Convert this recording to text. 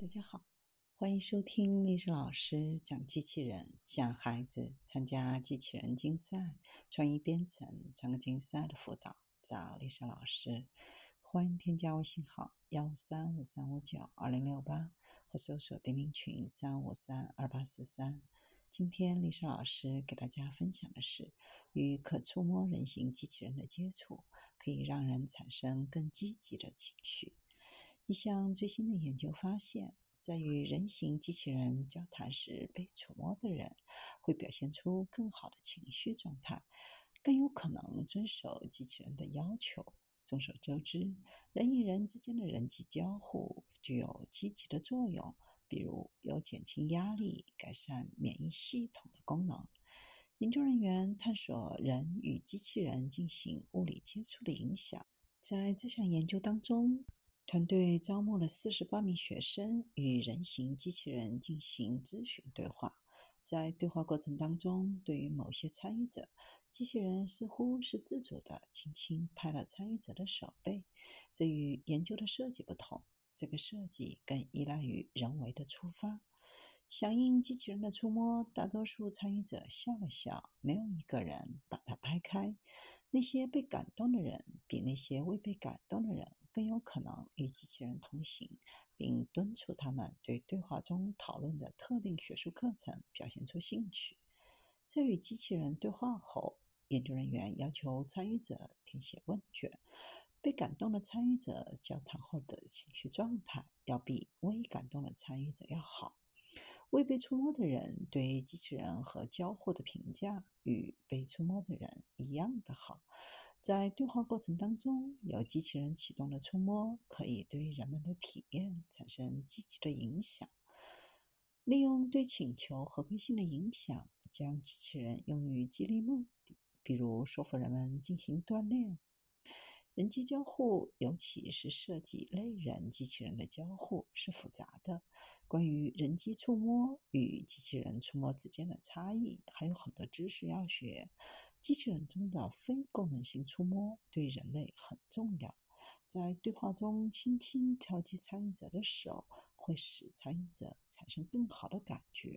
大家好，欢迎收听历史老师讲机器人，向孩子参加机器人竞赛、创意编程、创客竞赛的辅导，找历史老师。欢迎添加微信号幺三五三五九二零六八，或搜索钉钉群三五三二八四三。今天历史老师给大家分享的是，与可触摸人形机器人的接触，可以让人产生更积极的情绪。一项最新的研究发现，在与人形机器人交谈时，被触摸的人会表现出更好的情绪状态，更有可能遵守机器人的要求。众所周知，人与人之间的人际交互具有积极的作用，比如有减轻压力、改善免疫系统的功能。研究人员探索人与机器人进行物理接触的影响。在这项研究当中，团队招募了四十八名学生，与人形机器人进行咨询对话。在对话过程当中，对于某些参与者，机器人似乎是自主的，轻轻拍了参与者的手背。这与研究的设计不同，这个设计更依赖于人为的触发。响应机器人的触摸，大多数参与者笑了笑，没有一个人把它拍开。那些被感动的人，比那些未被感动的人更有可能与机器人同行，并敦促他们对对话中讨论的特定学术课程表现出兴趣。在与机器人对话后，研究人员要求参与者填写问卷。被感动的参与者交谈后的情绪状态要比未感动的参与者要好。未被触摸的人对机器人和交互的评价与被触摸的人一样的好。在对话过程当中，由机器人启动的触摸可以对人们的体验产生积极的影响。利用对请求合规性的影响，将机器人用于激励目的，比如说服人们进行锻炼。人机交互，尤其是涉及类人机器人的交互，是复杂的。关于人机触摸与机器人触摸之间的差异，还有很多知识要学。机器人中的非功能性触摸对人类很重要。在对话中，轻轻敲击参与者的手，会使参与者产生更好的感觉。